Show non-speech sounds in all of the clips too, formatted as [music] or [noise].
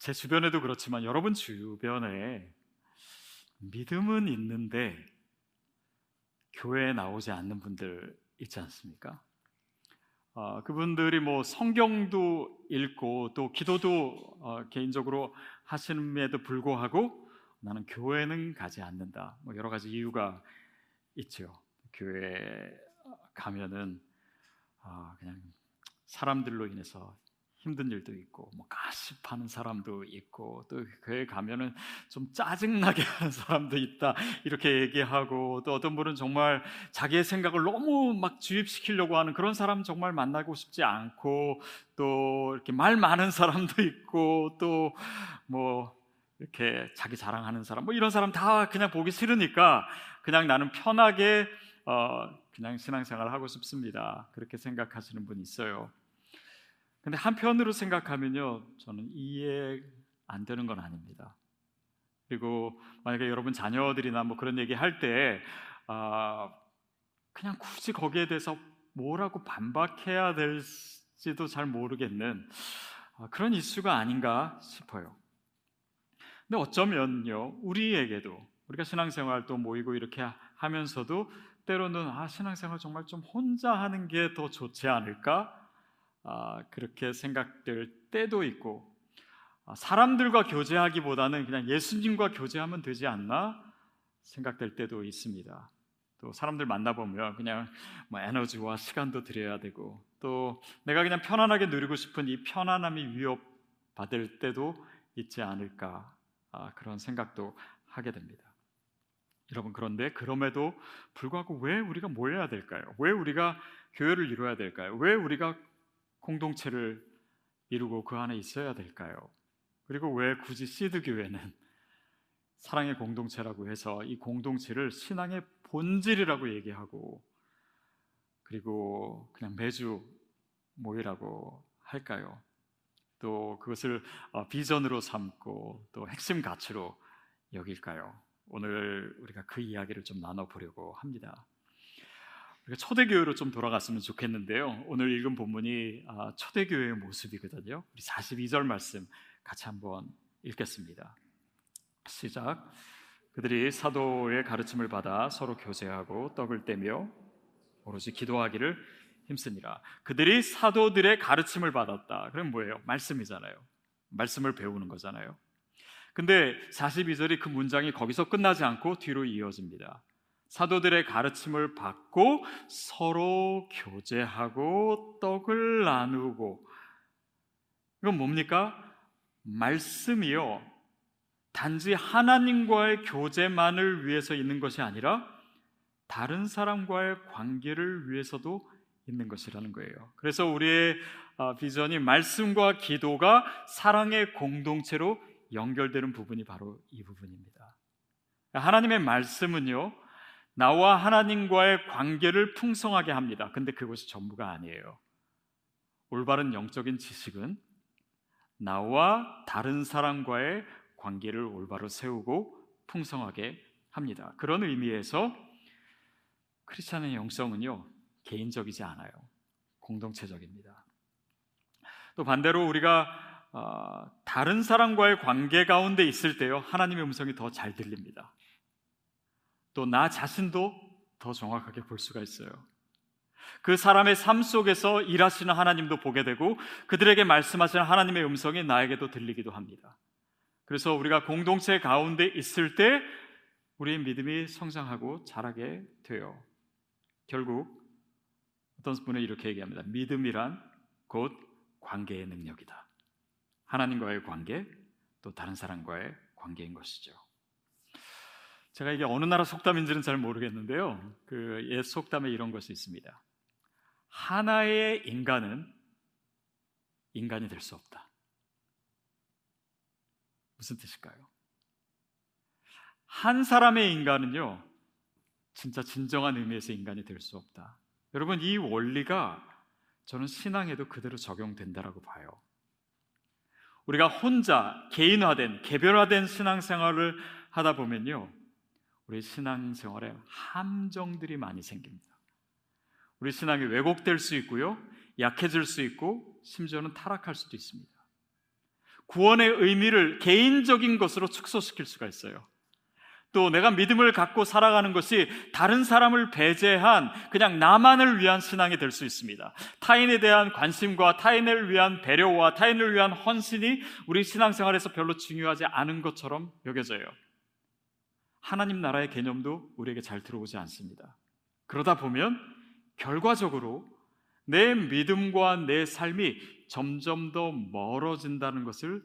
제 주변에도 그렇지만 여러분 주변에 믿음은 있는데 교회에 나오지 않는 분들 있지 않습니까? 어, 그분들이 뭐 성경도 읽고 또 기도도 어, 개인적으로 하시는에도 불구하고 나는 교회는 가지 않는다. 뭐 여러 가지 이유가 있죠. 교회 가면은 어, 그냥 사람들로 인해서 힘든 일도 있고 뭐 가십하는 사람도 있고 또 교회 가면은 좀 짜증나게 [laughs] 하는 사람도 있다 이렇게 얘기하고 또 어떤 분은 정말 자기의 생각을 너무 막 주입시키려고 하는 그런 사람 정말 만나고 싶지 않고 또 이렇게 말 많은 사람도 있고 또 뭐 이렇게 자기 자랑하는 사람 뭐 이런 사람 다 그냥 보기 싫으니까 그냥 나는 편하게 어 그냥 신앙생활 하고 싶습니다 그렇게 생각하시는 분 있어요. 근데 한편으로 생각하면요, 저는 이해 안 되는 건 아닙니다. 그리고 만약에 여러분 자녀들이나 뭐 그런 얘기 할 때, 아, 그냥 굳이 거기에 대해서 뭐라고 반박해야 될지도 잘 모르겠는 아, 그런 이슈가 아닌가 싶어요. 근데 어쩌면요, 우리에게도 우리가 신앙생활 또 모이고 이렇게 하면서도 때로는 아, 신앙생활 정말 좀 혼자 하는 게 더 좋지 않을까? 아, 그렇게 생각될 때도 있고 아, 사람들과 교제하기보다는 그냥 예수님과 교제하면 되지 않나 생각될 때도 있습니다. 또 사람들 만나보면 그냥 뭐 에너지와 시간도 드려야 되고 또 내가 그냥 편안하게 누리고 싶은 이 편안함이 위협받을 때도 있지 않을까 아, 그런 생각도 하게 됩니다. 여러분 그런데 그럼에도 불구하고 왜 우리가 모여야 될까요? 왜 우리가 교회를 이루어야 될까요? 왜 우리가 공동체를 이루고 그 안에 있어야 될까요? 그리고 왜 굳이 시드 교회는 [laughs] 사랑의 공동체라고 해서 이 공동체를 신앙의 본질이라고 얘기하고 그리고 그냥 매주 모이라고 할까요? 또 그것을 어, 비전으로 삼고 또 핵심 가치로 여길까요? 오늘 우리가 그 이야기를 좀 나눠보려고 합니다. 초대교회로 좀 돌아갔으면 좋겠는데요. 오늘 읽은 본문이 아, 초대교회의 모습이거든요. 우리 42절 말씀 같이 한번 읽겠습니다. 시작. 그들이 사도의 가르침을 받아 서로 교제하고 떡을 떼며 오로지 기도하기를 힘쓰니라. 그들이 사도들의 가르침을 받았다. 그럼 뭐예요? 말씀이잖아요. 말씀을 배우는 거잖아요. 근데 42절이 그 문장이 거기서 끝나지 않고 뒤로 이어집니다. 사도들의 가르침을 받고 서로 교제하고 떡을 나누고 이건 뭡니까? 말씀이요. 단지 하나님과의 교제만을 위해서 있는 것이 아니라 다른 사람과의 관계를 위해서도 있는 것이라는 거예요. 그래서 우리의 아, 비전이 말씀과 기도가 사랑의 공동체로 연결되는 부분이 바로 이 부분입니다. 하나님의 말씀은요, 나와 하나님과의 관계를 풍성하게 합니다. 근데 그것이 전부가 아니에요. 올바른 영적인 지식은 나와 다른 사람과의 관계를 올바로 세우고 풍성하게 합니다. 그런 의미에서 크리스천의 영성은요, 개인적이지 않아요. 공동체적입니다. 또 반대로 우리가 어, 다른 사람과의 관계 가운데 있을 때요, 하나님의 음성이 더 잘 들립니다. 또 나 자신도 더 정확하게 볼 수가 있어요. 그 사람의 삶 속에서 일하시는 하나님도 보게 되고 그들에게 말씀하시는 하나님의 음성이 나에게도 들리기도 합니다. 그래서 우리가 공동체 가운데 있을 때 우리의 믿음이 성장하고 자라게 돼요. 결국 어떤 분은 이렇게 얘기합니다. 믿음이란 곧 관계의 능력이다. 하나님과의 관계, 또 다른 사람과의 관계인 것이죠. 제가 이게 어느 나라 속담인지는 잘 모르겠는데요. 그 옛 속담에 이런 것이 있습니다. 하나의 인간은 인간이 될 수 없다. 무슨 뜻일까요? 한 사람의 인간은요, 진짜 진정한 의미에서 인간이 될 수 없다. 여러분, 이 원리가 저는 신앙에도 그대로 적용된다라고 봐요. 우리가 혼자 개인화된, 개별화된 신앙생활을 하다 보면요, 우리 신앙생활에 함정들이 많이 생깁니다. 우리 신앙이 왜곡될 수 있고요. 약해질 수 있고 심지어는 타락할 수도 있습니다. 구원의 의미를 개인적인 것으로 축소시킬 수가 있어요. 또 내가 믿음을 갖고 살아가는 것이 다른 사람을 배제한 그냥 나만을 위한 신앙이 될 수 있습니다. 타인에 대한 관심과 타인을 위한 배려와 타인을 위한 헌신이 우리 신앙생활에서 별로 중요하지 않은 것처럼 여겨져요. 하나님 나라의 개념도 우리에게 잘 들어오지 않습니다. 그러다 보면 결과적으로 내 믿음과 내 삶이 점점 더 멀어진다는 것을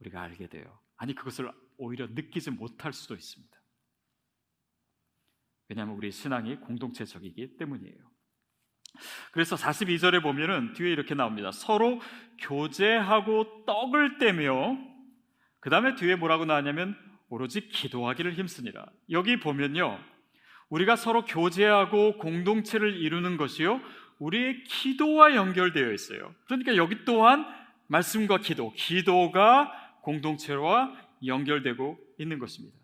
우리가 알게 돼요. 아니, 그것을 오히려 느끼지 못할 수도 있습니다. 왜냐하면 우리 신앙이 공동체적이기 때문이에요. 그래서 42절에 보면은 뒤에 이렇게 나옵니다. 서로 교제하고 떡을 떼며 그 다음에 뒤에 뭐라고 나왔냐면 오로지 기도하기를 힘쓰니라. 여기 보면요. 우리가 서로 교제하고 공동체를 이루는 것이요. 우리의 기도와 연결되어 있어요. 그러니까 여기 또한 말씀과 기도, 기도가 공동체와 연결되고 있는 것입니다.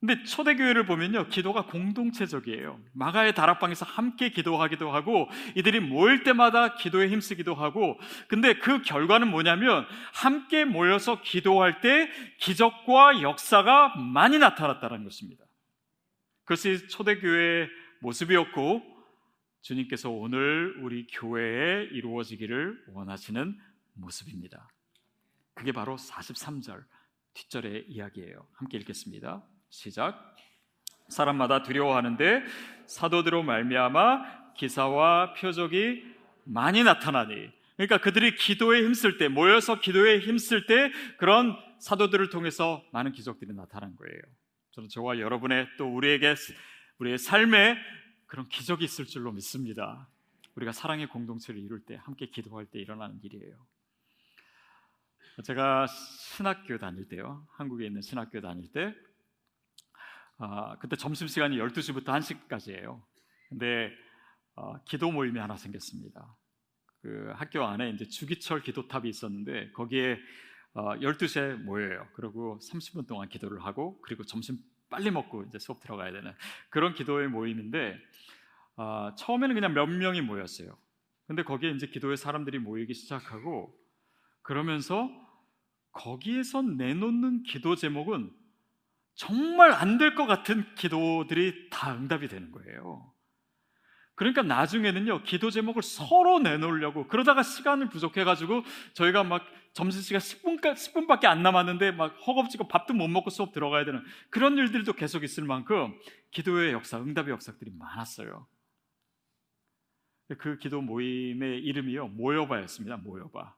근데 초대교회를 보면요, 기도가 공동체적이에요. 마가의 다락방에서 함께 기도하기도 하고, 이들이 모일 때마다 기도에 힘쓰기도 하고, 근데 그 결과는 뭐냐면, 함께 모여서 기도할 때 기적과 역사가 많이 나타났다는 것입니다. 그것이 초대교회의 모습이었고, 주님께서 오늘 우리 교회에 이루어지기를 원하시는 모습입니다. 그게 바로 43절 뒷절의 이야기예요. 함께 읽겠습니다. 시작. 사람마다 두려워하는데 사도들로 말미암아 기사와 표적이 많이 나타나니 그러니까 그들이 기도에 힘쓸 때 모여서 기도에 힘쓸 때 그런 사도들을 통해서 많은 기적들이 나타난 거예요. 저는 저와 여러분의 또 우리에게 우리의 삶에 그런 기적이 있을 줄로 믿습니다. 우리가 사랑의 공동체를 이룰 때 함께 기도할 때 일어나는 일이에요. 제가 신학교 다닐 때요. 한국에 있는 신학교 다닐 때 아, 그때 점심 시간이 12시부터 1시까지예요. 근데 어, 기도 모임이 하나 생겼습니다. 그 학교 안에 이제 주기철 기도탑이 있었는데 거기에 어, 12시에 모여요. 그리고 30분 동안 기도를 하고 그리고 점심 빨리 먹고 이제 수업 들어가야 되는 그런 기도의 모임인데 어, 처음에는 그냥 몇 명이 모였어요. 근데 거기에 이제 기도의 사람들이 모이기 시작하고 그러면서 거기에서 내놓는 기도 제목은 정말 안 될 것 같은 기도들이 다 응답이 되는 거예요. 그러니까 나중에는요, 기도 제목을 서로 내놓으려고, 그러다가 시간을 부족해가지고, 저희가 막 점심시간 10분, 10분밖에 안 남았는데, 막 허겁지겁 밥도 못 먹고 수업 들어가야 되는 그런 일들도 계속 있을 만큼, 기도의 역사, 응답의 역사들이 많았어요. 그 기도 모임의 이름이요, 모여봐였습니다, 모여봐.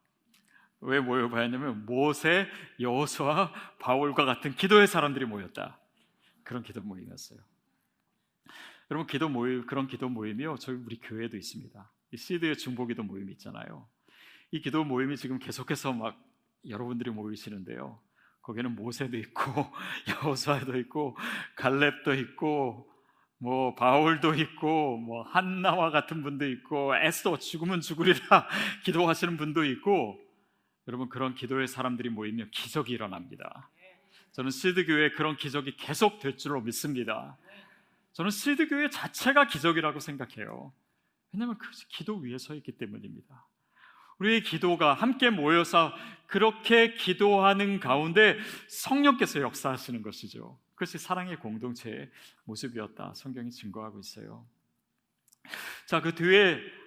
왜 모여봐야냐면 모세, 여호수아, 바울과 같은 기도의 사람들이 모였다. 그런 기도 모임이었어요. 여러분 기도 모임 그런 기도 모임이요 저희 우리 교회도 있습니다. 이 시드의 중보기도 모임이 있잖아요. 이 기도 모임이 지금 계속해서 막 여러분들이 모이시는데요. 거기는 모세도 있고 [laughs] 여호수아도 있고 갈렙도 있고 뭐 바울도 있고 뭐 한나와 같은 분도 있고 에스더 죽으면 죽으리라 [laughs] 기도하시는 분도 있고 여러분 그런 기도의 사람들이 모이면 기적이 일어납니다. 저는 시드 교회 그런 기적이 계속 될 줄로 믿습니다. 저는 시드 교회 자체가 기적이라고 생각해요. 왜냐하면 그 기도 위에 서 있기 때문입니다. 우리의 기도가 함께 모여서 그렇게 기도하는 가운데 성령께서 역사하시는 것이죠. 그것이 사랑의 공동체의 모습이었다. 성경이 증거하고 있어요. 자, 그 뒤에 아,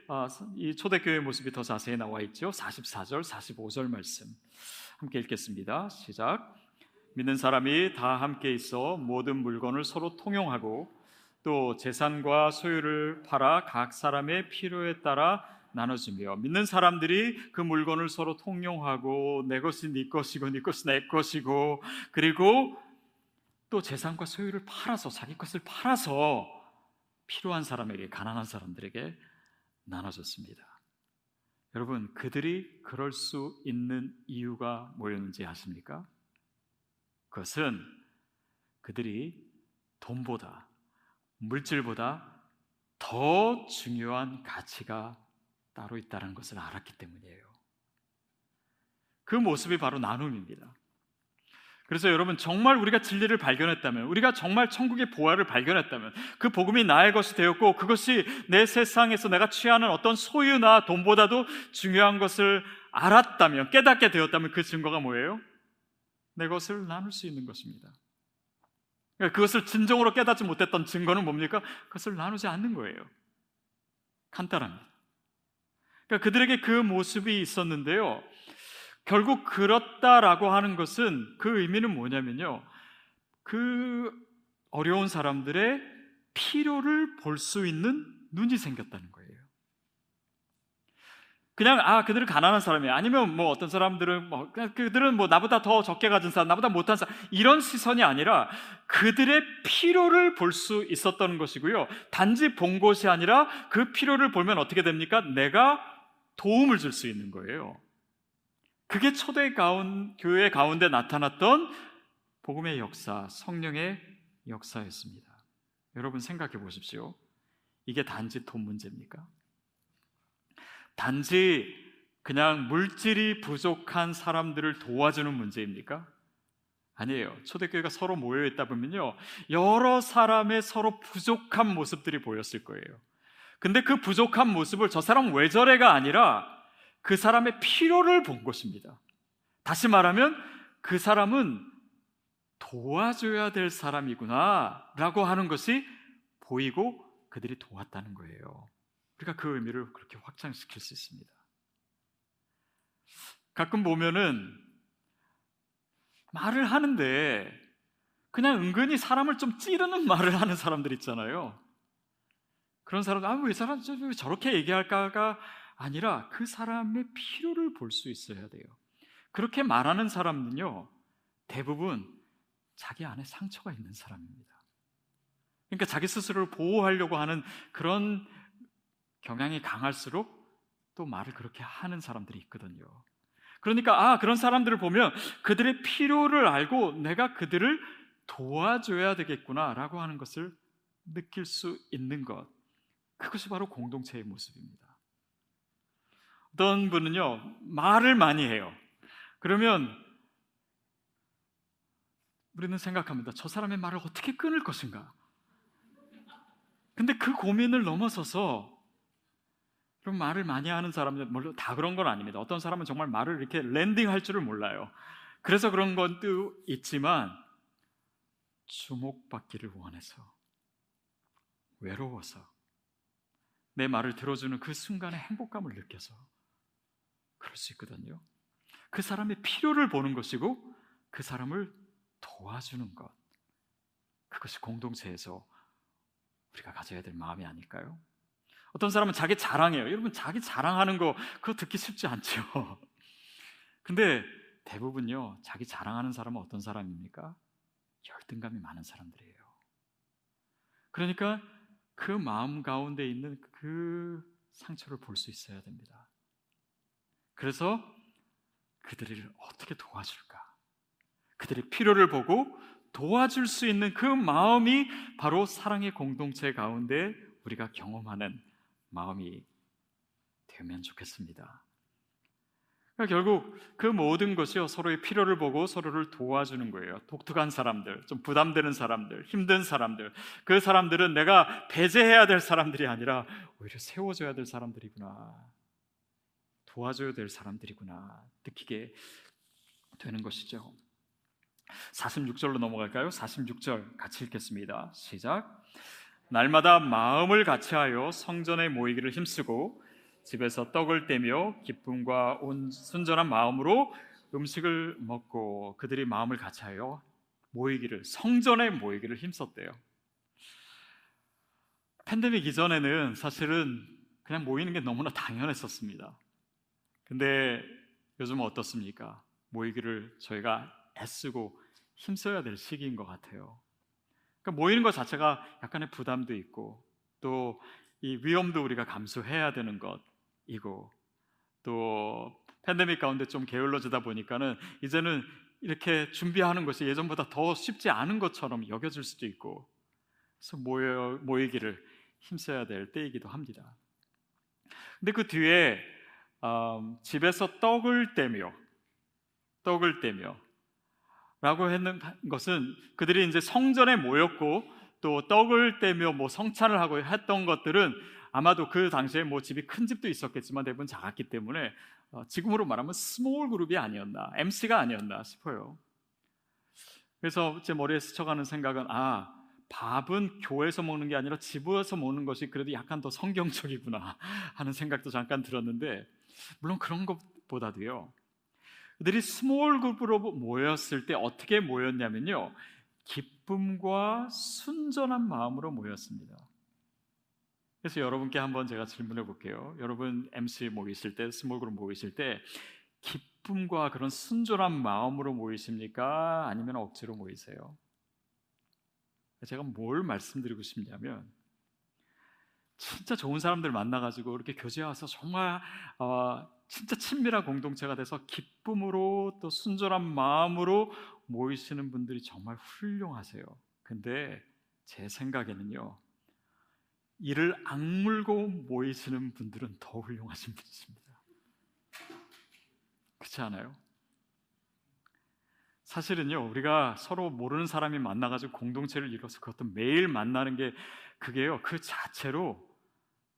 이 초대교회 모습이 더 자세히 나와 있죠. 44절, 45절 말씀 함께 읽겠습니다. 시작. 믿는 사람이 다 함께 있어 모든 물건을 서로 통용하고 또 재산과 소유를 팔아 각 사람의 필요에 따라 나눠주며 믿는 사람들이 그 물건을 서로 통용하고 내 것이 네 것이고 네 것이 내 것이고 그리고 또 재산과 소유를 팔아서 자기 것을 팔아서 필요한 사람에게 가난한 사람들에게 나눠졌습니다. 여러분, 그들이 그럴 수 있는 이유가 뭐였는지 아십니까? 그것은 그들이 돈보다, 물질보다 더 중요한 가치가 따로 있다는 것을 알았기 때문이에요. 그 모습이 바로 나눔입니다. 그래서 여러분 정말 우리가 진리를 발견했다면 우리가 정말 천국의 보화를 발견했다면 그 복음이 나의 것이 되었고 그것이 내 세상에서 내가 취하는 어떤 소유나 돈보다도 중요한 것을 알았다면, 깨닫게 되었다면 그 증거가 뭐예요? 내 것을 나눌 수 있는 것입니다. 그러니까 그것을 진정으로 깨닫지 못했던 증거는 뭡니까? 그것을 나누지 않는 거예요. 간단합니다. 그러니까 그들에게 그 모습이 있었는데요. 결국 그렇다라고 하는 것은 그 의미는 뭐냐면요. 그 어려운 사람들의 필요를 볼 수 있는 눈이 생겼다는 거예요. 그냥 아 그들은 가난한 사람이야 아니면 뭐 어떤 사람들은 뭐 그들은 뭐 나보다 더 적게 가진 사람 나보다 못한 사람 이런 시선이 아니라 그들의 필요를 볼 수 있었던 것이고요 단지 본 것이 아니라 그 필요를 보면 어떻게 됩니까 내가 도움을 줄 수 있는 거예요 그게 초대 가운 교회 가운데 나타났던 복음의 역사 성령의 역사였습니다 여러분 생각해 보십시오 이게 단지 돈 문제입니까? 단지 그냥 물질이 부족한 사람들을 도와주는 문제입니까? 아니에요. 초대교회가 서로 모여 있다 보면요. 여러 사람의 서로 부족한 모습들이 보였을 거예요. 근데 그 부족한 모습을 저 사람 왜 저래가 아니라 그 사람의 필요를 본 것입니다. 다시 말하면 그 사람은 도와줘야 될 사람이구나 라고 하는 것이 보이고 그들이 도왔다는 거예요. 우리가 그 의미를 그렇게 확장시킬 수 있습니다. 가끔 보면은 말을 하는데 그냥 은근히 사람을 좀 찌르는 [laughs] 말을 하는 사람들 있잖아요. 그런 사람들, 아, 왜 사람 저렇게 얘기할까가 아니라 그 사람의 필요를 볼 수 있어야 돼요. 그렇게 말하는 사람은요, 대부분 자기 안에 상처가 있는 사람입니다. 그러니까 자기 스스로를 보호하려고 하는 그런 경향이 강할수록 또 말을 그렇게 하는 사람들이 있거든요. 그러니까 아 그런 사람들을 보면 그들의 필요를 알고 내가 그들을 도와줘야 되겠구나라고 하는 것을 느낄 수 있는 것 그것이 바로 공동체의 모습입니다. 어떤 분은요 말을 많이 해요. 그러면 우리는 생각합니다. 저 사람의 말을 어떻게 끊을 것인가? 근데 그 고민을 넘어서서 그럼 말을 많이 하는 사람들 물론 다 그런 건 아닙니다. 어떤 사람은 정말 말을 이렇게 랜딩할 줄을 몰라요. 그래서 그런 것도 있지만 주목받기를 원해서 외로워서 내 말을 들어주는 그 순간의 행복감을 느껴서 그럴 수 있거든요. 그 사람의 필요를 보는 것이고 그 사람을 도와주는 것 그것이 공동체에서 우리가 가져야 될 마음이 아닐까요? 어떤 사람은 자기 자랑해요. 여러분, 자기 자랑하는 거, 그거 듣기 쉽지 않죠. [laughs] 근데 대부분요, 자기 자랑하는 사람은 어떤 사람입니까? 열등감이 많은 사람들이에요. 그러니까 그 마음 가운데 있는 그 상처를 볼 수 있어야 됩니다. 그래서 그들을 어떻게 도와줄까? 그들의 필요를 보고 도와줄 수 있는 그 마음이 바로 사랑의 공동체 가운데 우리가 경험하는 마음이 되면 좋겠습니다. 그러니까 결국 그 모든 것이요 서로의 필요를 보고 서로를 도와주는 거예요. 독특한 사람들, 좀 부담되는 사람들, 힘든 사람들, 그 사람들은 내가 배제해야 될 사람들이 아니라 오히려 세워줘야 될 사람들이구나, 도와줘야 될 사람들이구나 느끼게 되는 것이죠. 46절로 넘어갈까요? 46절 같이 읽겠습니다. 시작. 날마다 마음을 같이하여 성전에 모이기를 힘쓰고 집에서 떡을 떼며 기쁨과 온 순전한 마음으로 음식을 먹고 그들이 마음을 같이하여 모이기를 성전에 모이기를 힘썼대요. 팬데믹 이전에는 사실은 그냥 모이는 게 너무나 당연했었습니다. 근데 요즘은 어떻습니까? 모이기를 저희가 애쓰고 힘써야 될 시기인 것 같아요. 그러니까 모이는 것 자체가 약간의 부담도 있고 또 이 위험도 우리가 감수해야 되는 것이고 또 팬데믹 가운데 좀 게을러지다 보니까는 이제는 이렇게 준비하는 것이 예전보다 더 쉽지 않은 것처럼 여겨질 수도 있고 그래서 모여, 모이기를 힘써야 될 때이기도 합니다. 근데 그 뒤에 음, 집에서 떡을 떼며 떡을 떼며 라고 했는 것은 그들이 이제 성전에 모였고 또 떡을 떼며 뭐 성찬을 하고 했던 것들은 아마도 그 당시에 뭐 집이 큰 집도 있었겠지만 대부분 작았기 때문에 어, 지금으로 말하면 small group이 아니었나, MC가 아니었나 싶어요. 그래서 제 머리에 스쳐가는 생각은 아 밥은 교회에서 먹는 게 아니라 집에서 먹는 것이 그래도 약간 더 성경적이구나 [laughs] 하는 생각도 잠깐 들었는데 물론 그런 것보다도요. 그들이 small group으로 모였을 때 어떻게 모였냐면요. 기쁨과 순전한 마음으로 모였습니다. 그래서 여러분께 한번 제가 질문해 볼게요. 여러분 MC 모이실 때, small group 모이실 때 기쁨과 그런 순전한 마음으로 모이십니까? 아니면 억지로 모이세요? 제가 뭘 말씀드리고 싶냐면 진짜 좋은 사람들 만나가지고 이렇게 교제 와서 정말 어, 진짜 친밀한 공동체가 돼서 기쁨으로 또 순전한 마음으로 모이시는 분들이 정말 훌륭하세요. 근데 제 생각에는요, 이를 악물고 모이시는 분들은 더 훌륭하신 분이십니다. 그렇지 않아요? 사실은요, 우리가 서로 모르는 사람이 만나가지고 공동체를 이뤄서 그것도 매일 만나는 게 그게요, 그 자체로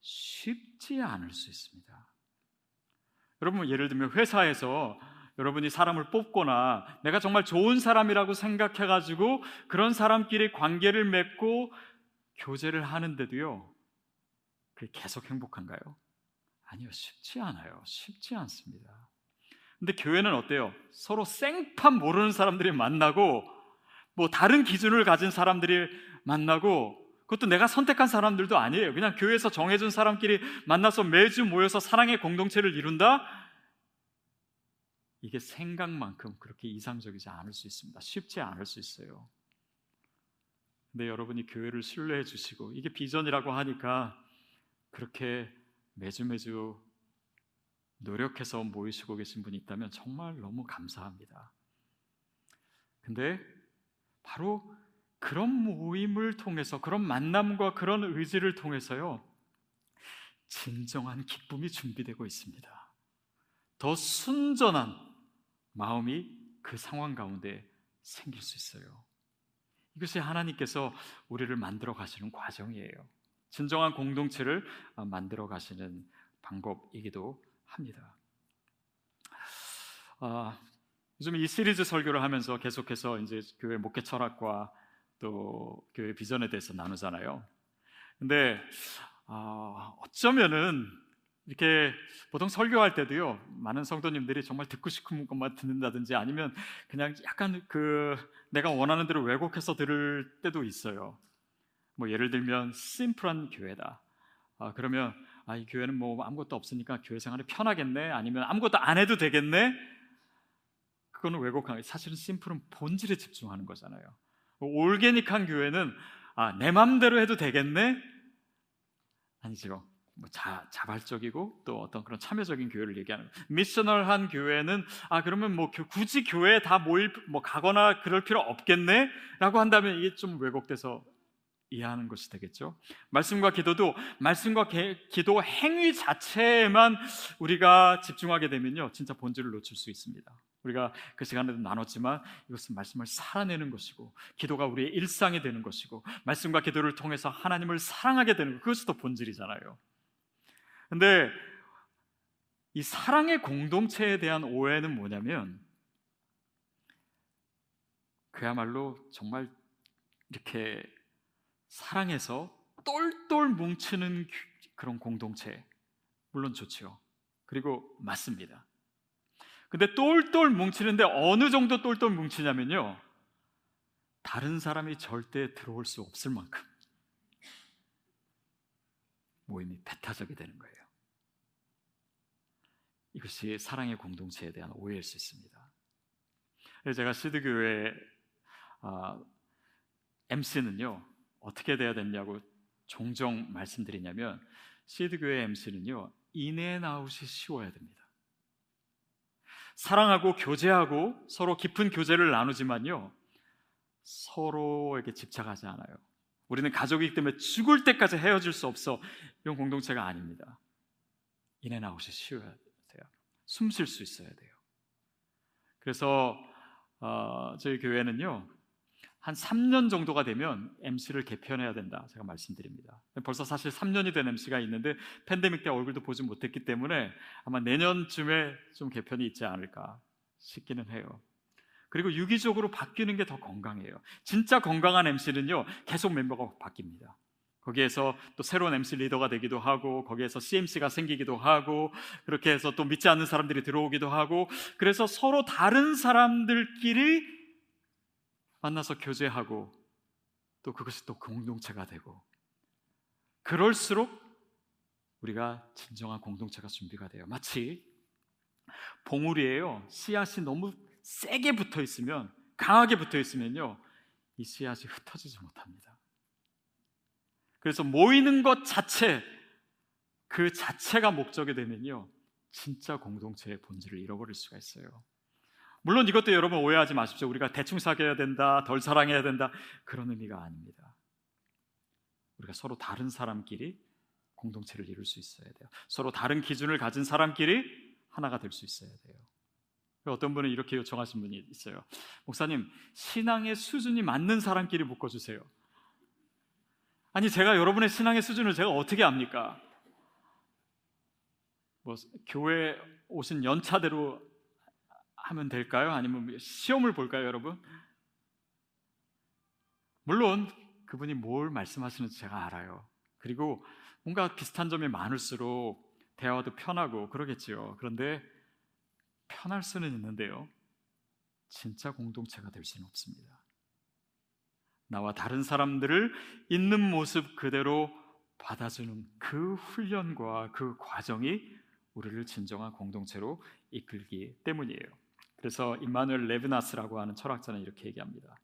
쉽지 않을 수 있습니다. 여러분, 예를 들면 회사에서 여러분이 사람을 뽑거나 내가 정말 좋은 사람이라고 생각해 가지고 그런 사람끼리 관계를 맺고 교제를 하는데도요, 그게 계속 행복한가요? 아니요, 쉽지 않아요. 쉽지 않습니다. 근데 교회는 어때요? 서로 생판 모르는 사람들이 만나고 뭐 다른 기준을 가진 사람들이 만나고 그것도 내가 선택한 사람들도 아니에요. 그냥 교회에서 정해준 사람끼리 만나서 매주 모여서 사랑의 공동체를 이룬다? 이게 생각만큼 그렇게 이상적이지 않을 수 있습니다. 쉽지 않을 수 있어요. 근데 여러분이 교회를 신뢰해 주시고 이게 비전이라고 하니까 그렇게 매주 매주 노력해서 모이시고 계신 분이 있다면 정말 너무 감사합니다. 근데 바로 그런 모임을 통해서 그런 만남과 그런 의지를 통해서요. 진정한 기쁨이 준비되고 있습니다. 더 순전한 마음이 그 상황 가운데 생길 수 있어요. 이것이 하나님께서 우리를 만들어 가시는 과정이에요. 진정한 공동체를 만들어 가시는 방법이기도 합니다. 아, 요즘 이 시리즈 설교를 하면서 계속해서 이제 교회 목회 철학과 또 교회 비전에 대해서 나누잖아요. 근데 아, 어쩌면은 이렇게 보통 설교할 때도요 많은 성도님들이 정말 듣고 싶은 것만 듣는다든지 아니면 그냥 약간 그 내가 원하는 대로 왜곡해서 들을 때도 있어요. 뭐 예를 들면 심플한 교회다. 아, 그러면 아, 이 교회는 뭐 아무것도 없으니까 교회 생활이 편하겠네. 아니면 아무것도 안 해도 되겠네. 그거는 왜곡한 사실은 심플은 본질에 집중하는 거잖아요. 올게닉한 교회는 아, 내 맘대로 해도 되겠네. 아니죠. 뭐 자, 자발적이고 또 어떤 그런 참여적인 교회를 얘기하는 미셔널한 교회는 아 그러면 뭐 굳이 교회에 다 모일 뭐 가거나 그럴 필요 없겠네라고 한다면 이게 좀 왜곡돼서 이해하는 것이 되겠죠. 말씀과 기도도 말씀과 개, 기도 행위 자체에만 우리가 집중하게 되면요, 진짜 본질을 놓칠 수 있습니다. 우리가 그 시간에도 나눴지만 이것은 말씀을 살아내는 것이고 기도가 우리의 일상이 되는 것이고 말씀과 기도를 통해서 하나님을 사랑하게 되는 것 그것이 더 본질이잖아요. 근데 이 사랑의 공동체에 대한 오해는 뭐냐면 그야말로 정말 이렇게 사랑해서 똘똘 뭉치는 그런 공동체 물론 좋지요. 그리고 맞습니다. 근데 똘똘 뭉치는데 어느 정도 똘똘 뭉치냐면요. 다른 사람이 절대 들어올 수 없을 만큼 모임이 배타적이 되는 거예요. 이것이 사랑의 공동체에 대한 오해일 수 있습니다. 제가 시드교회 아, MC는요 어떻게 돼야 되냐고 종종 말씀드리냐면 시드교회 MC는요 인앤 아웃이 쉬워야 됩니다. 사랑하고 교제하고 서로 깊은 교제를 나누지만요 서로에게 집착하지 않아요. 우리는 가족이기 때문에 죽을 때까지 헤어질 수 없어 이런 공동체가 아닙니다. 인앤아웃이 쉬워야 돼요. 숨 쉴 수 있어야 돼요. 그래서 어, 저희 교회는요 한 3년 정도가 되면 MC를 개편해야 된다. 제가 말씀드립니다. 벌써 사실 3년이 된 MC가 있는데 팬데믹 때 얼굴도 보지 못했기 때문에 아마 내년쯤에 좀 개편이 있지 않을까 싶기는 해요. 그리고 유기적으로 바뀌는 게 더 건강해요. 진짜 건강한 MC는요, 계속 멤버가 바뀝니다. 거기에서 또 새로운 MC 리더가 되기도 하고, 거기에서 CMC가 생기기도 하고, 그렇게 해서 또 믿지 않는 사람들이 들어오기도 하고, 그래서 서로 다른 사람들끼리 만나서 교제하고 또 그것이 또 공동체가 되고 그럴수록 우리가 진정한 공동체가 준비가 돼요. 마치 봉우리에요. 씨앗이 너무 세게 붙어 있으면 강하게 붙어 있으면요. 이 씨앗이 흩어지지 못합니다. 그래서 모이는 것 자체 그 자체가 목적이 되면요. 진짜 공동체의 본질을 잃어버릴 수가 있어요. 물론 이것도 여러분 오해하지 마십시오. 우리가 대충 사귀어야 된다, 덜 사랑해야 된다. 그런 의미가 아닙니다. 우리가 서로 다른 사람끼리 공동체를 이룰 수 있어야 돼요. 서로 다른 기준을 가진 사람끼리 하나가 될 수 있어야 돼요. 어떤 분은 이렇게 요청하신 분이 있어요. 목사님, 신앙의 수준이 맞는 사람끼리 묶어주세요. 아니, 제가 여러분의 신앙의 수준을 제가 어떻게 압니까? 뭐, 교회 오신 연차대로 하면 될까요? 아니면 시험을 볼까요, 여러분? 물론 그분이 뭘 말씀하시는지 제가 알아요. 그리고 뭔가 비슷한 점이 많을수록 대화도 편하고 그러겠지요. 그런데 편할 수는 있는데요. 진짜 공동체가 될 수는 없습니다. 나와 다른 사람들을 있는 모습 그대로 받아주는 그 훈련과 그 과정이 우리를 진정한 공동체로 이끌기 때문이에요. 그래서 임마누엘 레브나스라고 하는 철학자는 이렇게 얘기합니다.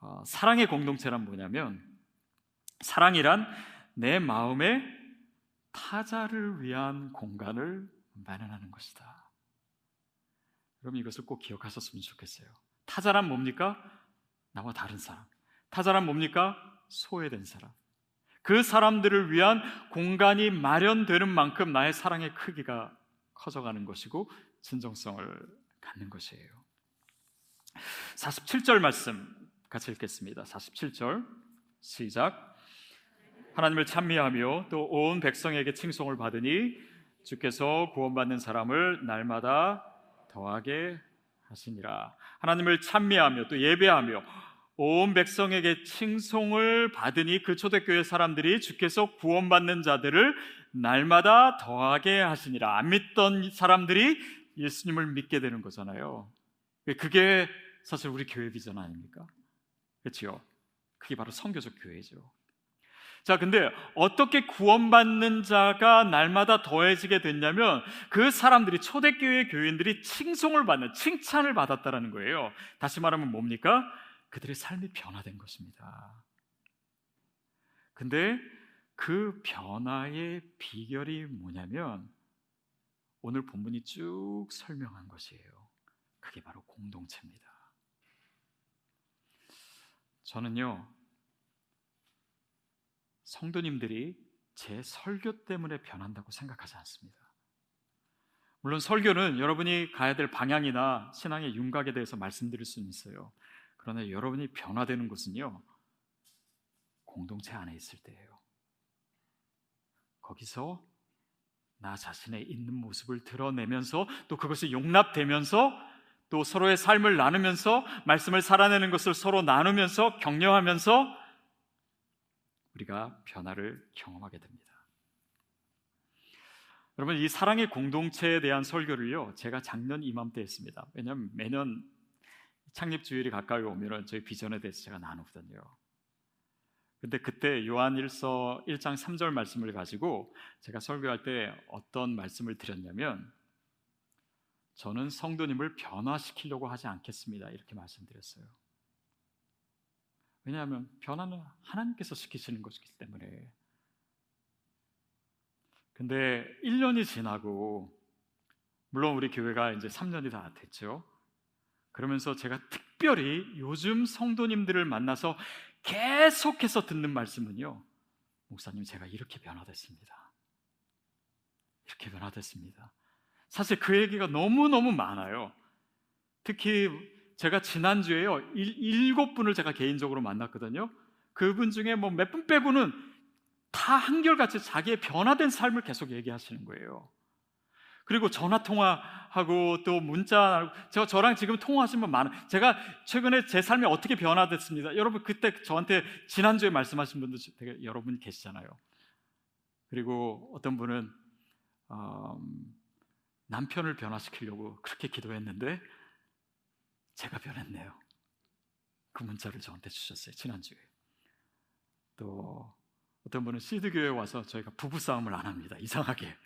어, 사랑의 공동체란 뭐냐면 사랑이란 내 마음에 타자를 위한 공간을 마련하는 것이다. 그럼 이것을 꼭 기억하셨으면 좋겠어요. 타자란 뭡니까? 나와 다른 사람. 타자란 뭡니까? 소외된 사람. 그 사람들을 위한 공간이 마련되는 만큼 나의 사랑의 크기가 커져가는 것이고 진정성을 갖는 것이에요. 47절 말씀 같이 읽겠습니다. 47절 시작. 하나님을 찬미하며 또 온 백성에게 칭송을 받으니 주께서 구원받는 사람을 날마다 더하게 하시니라. 하나님을 찬미하며 또 예배하며 온 백성에게 칭송을 받으니 그 초대교회 사람들이 주께서 구원받는 자들을 날마다 더하게 하시니라. 안 믿던 사람들이 예수님을 믿게 되는 거잖아요. 그게 사실 우리 교회 비전 아닙니까? 그렇죠? 그게 바로 성교적 교회죠. 자, 근데 어떻게 구원받는 자가 날마다 더해지게 됐냐면 그 사람들이 초대교회 교인들이 칭송을 받는 칭찬을 받았다라는 거예요. 다시 말하면 뭡니까? 그들의 삶이 변화된 것입니다. 근데 그 변화의 비결이 뭐냐면 오늘 본문이 쭉 설명한 것이에요. 그게 바로 공동체입니다. 저는요, 성도님들이 제 설교 때문에 변한다고 생각하지 않습니다. 물론 설교는 여러분이 가야 될 방향이나 신앙의 윤곽에 대해서 말씀드릴 수는 있어요. 그러나 여러분이 변화되는 것은요, 공동체 안에 있을 때예요. 거기서 나 자신의 있는 모습을 드러내면서 또 그것이 용납되면서 또 서로의 삶을 나누면서 말씀을 살아내는 것을 서로 나누면서 격려하면서 우리가 변화를 경험하게 됩니다. 여러분 이 사랑의 공동체에 대한 설교를요 제가 작년 이맘때 했습니다. 왜냐하면 매년 창립 주일이 가까이 오면 저희 비전에 대해서 제가 나누거든요. 근데 그때 요한일서 1장 3절 말씀을 가지고 제가 설교할 때 어떤 말씀을 드렸냐면 저는 성도님을 변화시키려고 하지 않겠습니다. 이렇게 말씀드렸어요. 왜냐하면 변화는 하나님께서 시키시는 것이기 때문에. 근데 1년이 지나고 물론 우리 교회가 이제 3년이 다 됐죠. 그러면서 제가 특별히 요즘 성도님들을 만나서 계속해서 듣는 말씀은요. 목사님, 제가 이렇게 변화됐습니다. 이렇게 변화됐습니다. 사실 그 얘기가 너무너무 많아요. 특히 제가 지난주에요. 일, 일곱 분을 제가 개인적으로 만났거든요. 그분 중에 뭐 몇 분 빼고는 다 한결같이 자기의 변화된 삶을 계속 얘기하시는 거예요. 그리고 전화 통화하고 또 문자 제가 저랑 지금 통화하신 분 많아요. 제가 최근에 제 삶이 어떻게 변화됐습니다. 여러분 그때 저한테 지난주에 말씀하신 분도 되게 여러분 계시잖아요. 그리고 어떤 분은 음, 남편을 변화시키려고 그렇게 기도했는데 제가 변했네요. 그 문자를 저한테 주셨어요. 지난주에. 또 어떤 분은 시드 교회에 와서 저희가 부부 싸움을 안 합니다. 이상하게.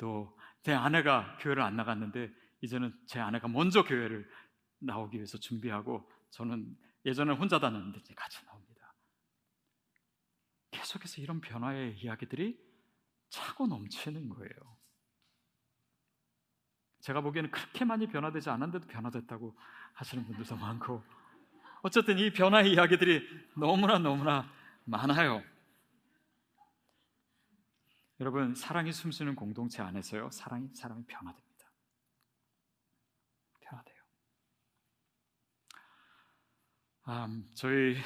또 제 아내가 교회를 안 나갔는데 이제는 제 아내가 먼저 교회를 나오기 위해서 준비하고 저는 예전에 혼자 다녔는데 이제 같이 나옵니다. 계속해서 이런 변화의 이야기들이 차고 넘치는 거예요. 제가 보기에는 그렇게 많이 변화되지 않았는데도 변화됐다고 하시는 분들도 많고 어쨌든 이 변화의 이야기들이 너무나 너무나 많아요. 여러분 사랑이 숨쉬는 공동체 안에서요 사랑이 사람이 변화됩니다. 변화돼요. 음, 저희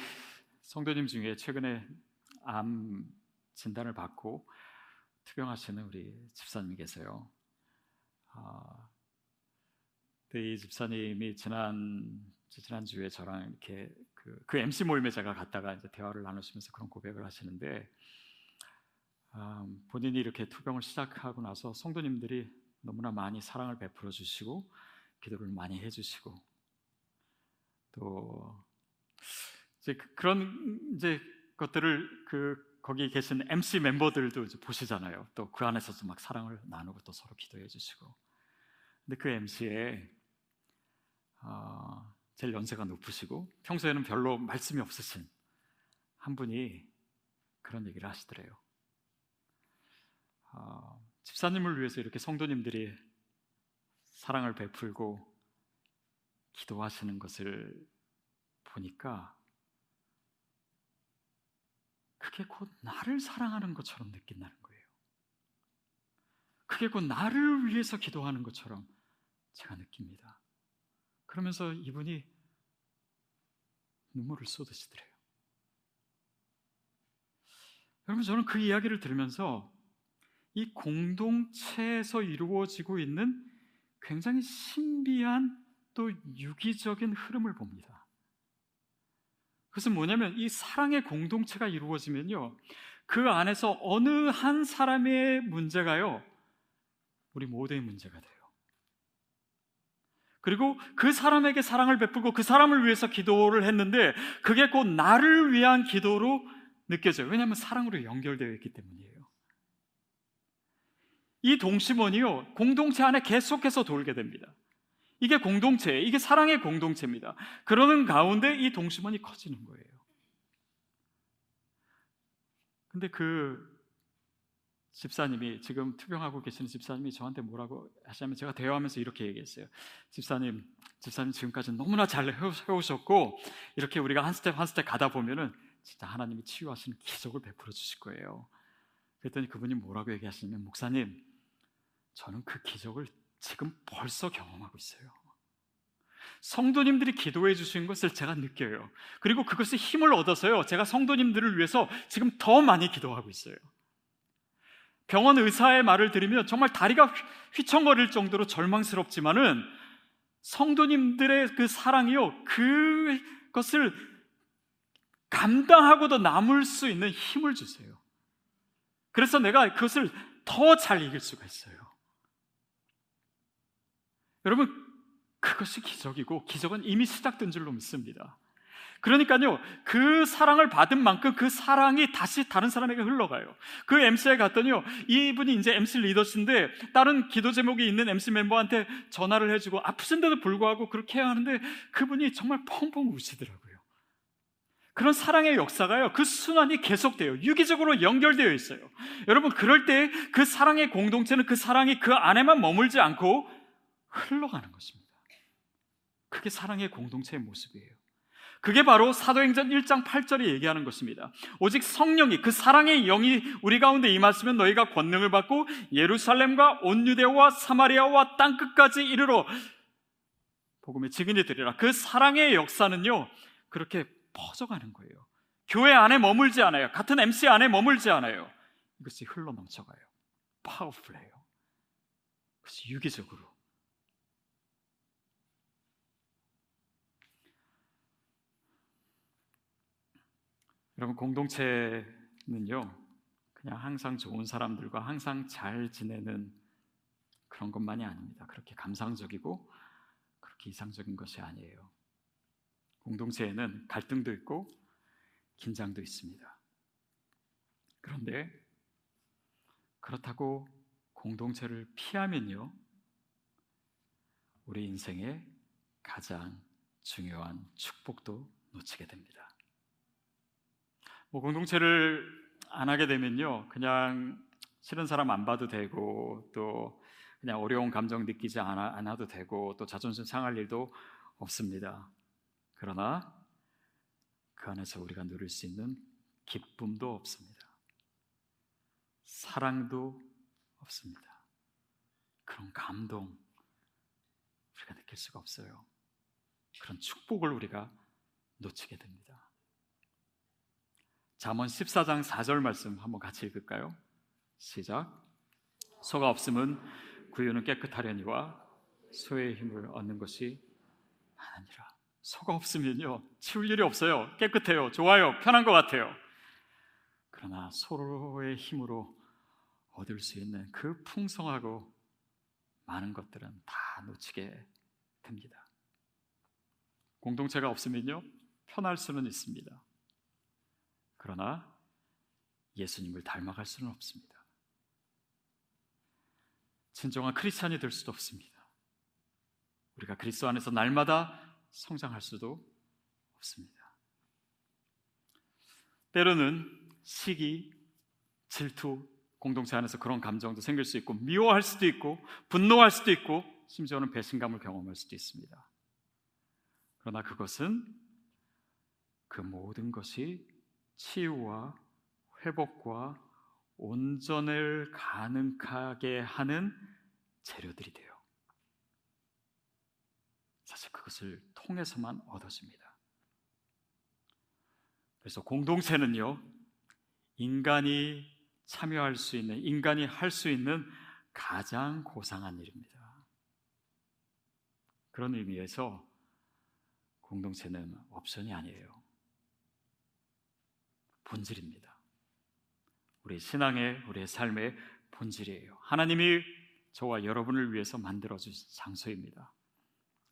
성도님 중에 최근에 암 진단을 받고 투병하시는 우리 집사님이 계세요. 아, 이 집사님이 지난 지난 주에 저랑 이렇게 그, 그 MC 모임에 제가 갔다가 이제 대화를 나누시면서 그런 고백을 하시는데 음, 본인이 이렇게 투병을 시작하고 나서 성도님들이 너무나 많이 사랑을 베풀어 주시고 기도를 많이 해주시고 또 이제 그, 그런 이제 것들을 그 거기 계신 MC 멤버들도 보시잖아요. 또 그 안에서도 막 사랑을 나누고 또 서로 기도해 주시고. 근데 그 MC에 어, 제일 연세가 높으시고 평소에는 별로 말씀이 없으신 한 분이 그런 얘기를 하시더래요. 어, 집사님을 위해서 이렇게 성도님들이 사랑을 베풀고 기도하시는 것을 보니까 그게 곧 나를 사랑하는 것처럼 느낀다는 거예요. 그게 곧 나를 위해서 기도하는 것처럼 제가 느낍니다. 그러면서 이분이 눈물을 쏟으시더래요. 여러분, 저는 그 이야기를 들으면서 이 공동체에서 이루어지고 있는 굉장히 신비한 또 유기적인 흐름을 봅니다. 그것은 뭐냐면 이 사랑의 공동체가 이루어지면요. 그 안에서 어느 한 사람의 문제가요. 우리 모두의 문제가 돼요. 그리고 그 사람에게 사랑을 베풀고 그 사람을 위해서 기도를 했는데 그게 곧 나를 위한 기도로 느껴져요. 왜냐하면 사랑으로 연결되어 있기 때문이에요. 이 동심원이요, 공동체 안에 계속해서 돌게 됩니다. 이게 공동체, 이게 사랑의 공동체입니다. 그러는 가운데 이 동심원이 커지는 거예요. 근데 그 집사님이 지금 투병하고 계시는 집사님이 저한테 뭐라고 하시냐면 제가 대화하면서 이렇게 얘기했어요. 집사님, 집사님 지금까지 너무나 잘 해오셨고 이렇게 우리가 한 스텝 한 스텝 가다 보면은 진짜 하나님이 치유하시는 기적을 베풀어 주실 거예요. 그랬더니 그분이 뭐라고 얘기하시냐면 목사님, 저는 그 기적을 지금 벌써 경험하고 있어요. 성도님들이 기도해 주신 것을 제가 느껴요. 그리고 그것을 힘을 얻어서요. 제가 성도님들을 위해서 지금 더 많이 기도하고 있어요. 병원 의사의 말을 들으면 정말 다리가 휘청거릴 정도로 절망스럽지만은 성도님들의 그 사랑이요. 그것을 감당하고도 남을 수 있는 힘을 주세요. 그래서 내가 그것을 더 잘 이길 수가 있어요. 여러분, 그것이 기적이고 기적은 이미 시작된 줄로 믿습니다. 그러니까요, 그 사랑을 받은 만큼 그 사랑이 다시 다른 사람에게 흘러가요. 그 MC에 갔더니요, 이분이 이제 MC 리더신데, 다른 기도 제목이 있는 MC 멤버한테 전화를 해주고, 아프신데도 불구하고 그렇게 해야 하는데, 그분이 정말 펑펑 우시더라고요. 그런 사랑의 역사가요, 그 순환이 계속돼요. 유기적으로 연결되어 있어요. 여러분, 그럴 때 그 사랑의 공동체는 그 사랑이 그 안에만 머물지 않고, 흘러가는 것입니다. 그게 사랑의 공동체의 모습이에요. 그게 바로 사도행전 1장 8절에 얘기하는 것입니다. 오직 성령이 그 사랑의 영이 우리 가운데 임하시면 너희가 권능을 받고 예루살렘과 온 유대와 사마리아와 땅 끝까지 이르러 복음의 증인이 되리라. 그 사랑의 역사는요, 그렇게 퍼져가는 거예요. 교회 안에 머물지 않아요. 같은 MC 안에 머물지 않아요. 이것이 흘러 넘쳐가요. 파워풀해요. 그것이 유기적으로. 여러분, 공동체는요, 그냥 항상 좋은 사람들과 항상 잘 지내는 그런 것만이 아닙니다. 그렇게 감상적이고 그렇게 이상적인 것이 아니에요. 공동체에는 갈등도 있고 긴장도 있습니다. 그런데 그렇다고 공동체를 피하면요. 우리 인생의 가장 중요한 축복도 놓치게 됩니다. 뭐 공동체를 안 하게 되면요, 그냥 싫은 사람 안 봐도 되고 또 그냥 어려운 감정 느끼지 않아, 않아도 되고 또 자존심 상할 일도 없습니다. 그러나 그 안에서 우리가 누릴 수 있는 기쁨도 없습니다. 사랑도 없습니다. 그런 감동 우리가 느낄 수가 없어요. 그런 축복을 우리가 놓치게 됩니다. 잠언 14장 4절 말씀 한번 같이 읽을까요? 시작. 소가 없음은 구유는 깨끗하려니와 소의 힘을 얻는 것이 많으니라. 소가 없으면요 치울 일이 없어요. 깨끗해요. 좋아요. 편한 것 같아요. 그러나 소의 힘으로 얻을 수 있는 그 풍성하고 많은 것들은 다 놓치게 됩니다. 공동체가 없으면요 편할 수는 있습니다. 그러나 예수님을 닮아갈 수는 없습니다. 진정한 크리스찬이 될 수도 없습니다. 우리가 그리스도 안에서 날마다 성장할 수도 없습니다. 때로는 시기, 질투, 공동체 안에서 그런 감정도 생길 수 있고 미워할 수도 있고 분노할 수도 있고 심지어는 배신감을 경험할 수도 있습니다. 그러나 그것은 그 모든 것이 치유와 회복과 온전을 가능하게 하는 재료들이 돼요. 사실 그것을 통해서만 얻어집니다. 그래서 공동체는요, 인간이 참여할 수 있는, 인간이 할 수 있는 가장 고상한 일입니다. 그런 의미에서 공동체는 옵션이 아니에요. 본질입니다. 우리 신앙의, 우리의 삶의 본질이에요. 하나님이 저와 여러분을 위해서 만들어 주신 장소입니다.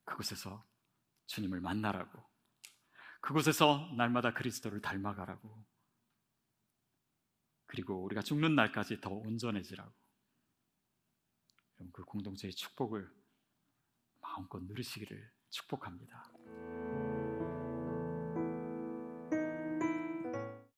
그곳에서 주님을 만나라고, 그곳에서 날마다 그리스도를 닮아가라고, 그리고 우리가 죽는 날까지 더 온전해지라고. 그 공동체의 축복을 마음껏 누리시기를 축복합니다.